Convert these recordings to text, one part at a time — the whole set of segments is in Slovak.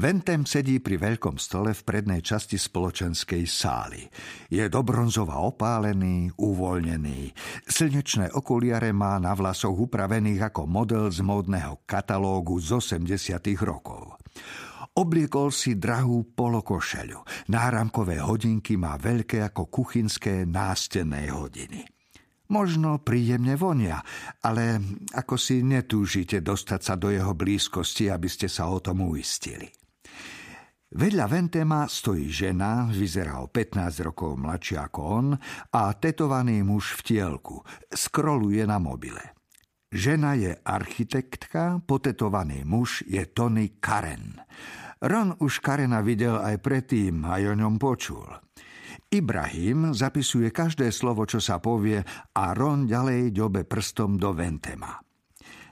Ventem sedí pri veľkom stole v prednej časti spoločenskej sály. Je do bronzova opálený, uvoľnený. Slnečné okuliare má na vlasoch upravených ako model z módneho katalógu z 80 rokov. Obliekol si drahú polokošeľu. Náramkové hodinky má veľké ako kuchynské nástenné hodiny. Možno príjemne vonia, ale ako si netúžite dostať sa do jeho blízkosti, aby ste sa o tom uistili. Vedľa Ventema stojí žena, vyzerá o 15 rokov mladšia ako on a tetovaný muž v tielku. Skroluje na mobile. Žena je architektka, potetovaný muž je Tony Karen. Ron už Karena videl aj predtým, aj o ňom počul. Ibrahim zapisuje každé slovo, čo sa povie a Ron ďalej ďobe prstom do Ventema.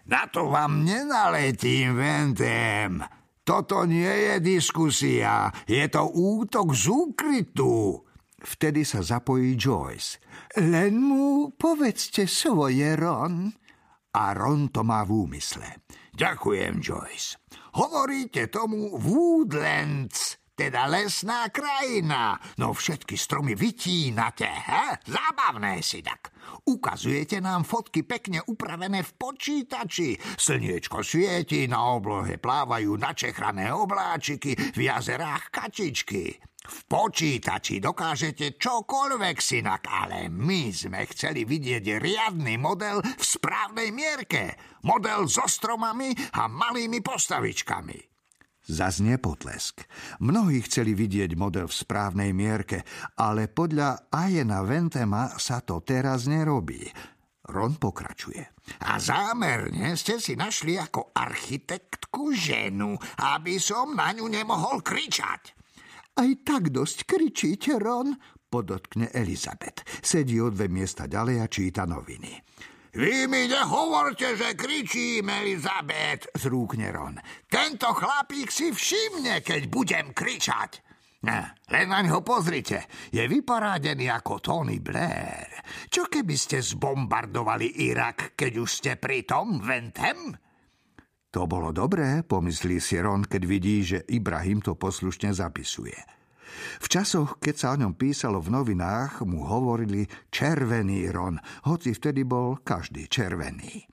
Na to vám nenaletím, Ventem, toto nie je diskusia, je to útok z úkrytu. Vtedy sa zapojí Joyce. Len mu povedzte svoje, Ron. A Ron to má v úmysle. Ďakujem, Joyce. Hovoríte tomu Woodlands, teda lesná krajina. No všetky stromy vytínate, he? Zábavné si tak. Ukazujete nám fotky pekne upravené v počítači. Slniečko svieti, na oblohe plávajú načechrané obláčiky, v jazerách kačičky. V počítači dokážete čokoľvek synak, ale my sme chceli vidieť riadny model v správnej mierke. Model so stromami a malými postavičkami. Zaznie potlesk. Mnohí chceli vidieť model v správnej mierke, ale podľa Ajena Ventema sa to teraz nerobí. Ron pokračuje. A zámerne ste si našli ako architektku ženu, aby som na ňu nemohol kričať. Aj tak dosť kričíte, Ron, podotkne Elizabeth. Sedí o dve miesta ďalej a číta noviny. Vy mi nehovorte, že kričím, Elizabeth, zrúkne Ron. Tento chlapík si všimne, keď budem kričať. Len naň ho pozrite. Je vyparádený ako Tony Blair. Čo keby ste zbombardovali Irak, keď už ste pri tom, Ventem? To bolo dobré, pomyslí si Ron, keď vidí, že Ibrahim to poslušne zapisuje. V časoch, keď sa o ňom písalo v novinách, mu hovorili červený Ron, hoci vtedy bol každý červený.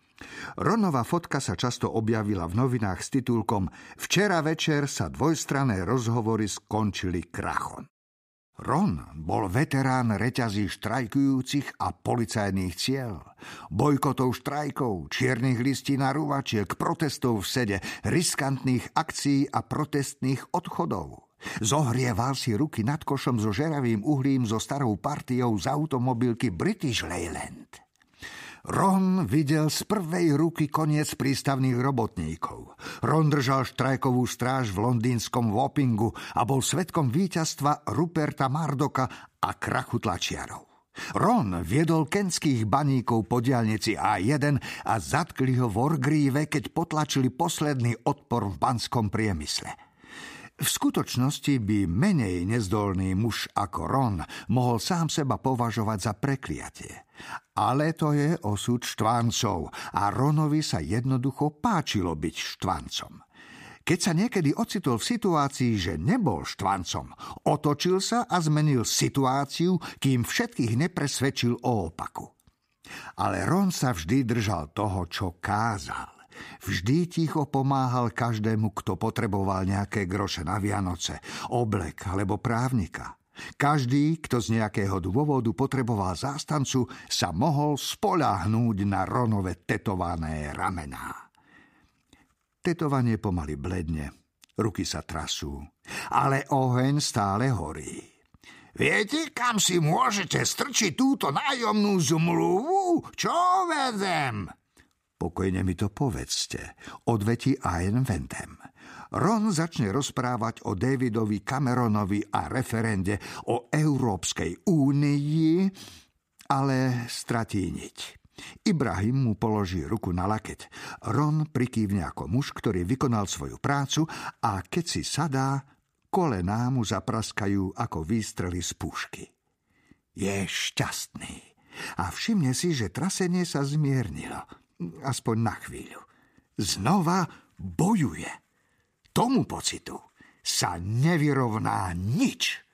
Ronová fotka sa často objavila v novinách s titulkom Včera večer sa dvojstrané rozhovory skončili krachom. Ron bol veterán reťazí štrajkujúcich a policajných cieľ. Bojkotov štrajkov, čiernych listí na rúvačiek, protestov v sede, riskantných akcií a protestných odchodov. Zohrieval si ruky nad košom so žeravým uhlím so starou partiou z automobilky British Leyland. Ron videl z prvej ruky koniec prístavných robotníkov. Ron držal štrajkovú stráž v londýnskom Wappingu a bol svetkom víťazstva Ruperta Mardoka a krachu tlačiarov. Ron viedol kenských baníkov po diálnici A1 a zatkli ho v Orgríve, keď potlačili posledný odpor v banskom priemysle. V skutočnosti by menej nezdolný muž ako Ron mohol sám seba považovať za prekliatie. Ale to je osud štváncov a Ronovi sa jednoducho páčilo byť štvancom. Keď sa niekedy ocitol v situácii, že nebol štvancom, otočil sa a zmenil situáciu, kým všetkých nepresvedčil o opaku. Ale Ron sa vždy držal toho, čo kázal. Vždy ticho pomáhal každému, kto potreboval nejaké groše na Vianoce, oblek alebo právnika. Každý, kto z nejakého dôvodu potreboval zástancu, sa mohol spoláhnúť na Ronove tetované ramená. Tetovanie pomaly bledne, ruky sa trasú, ale oheň stále horí. Viete, kam si môžete strčiť túto nájomnú zmluvu? Čo vedem? Pokojne mi to povedzte, odvetí Ian Ventem. Ron začne rozprávať o Davidovi Cameronovi a referende o Európskej únii, ale stratí niť. Ibrahim mu položí ruku na lakeť. Ron prikývne ako muž, ktorý vykonal svoju prácu a keď si sadá, kolená mu zapraskajú ako výstrely z pušky. Je šťastný a všimne si, že trasenie sa zmiernilo aspoň na chvíľu. Znova bojuje. Tomu pocitu sa nevyrovná nič.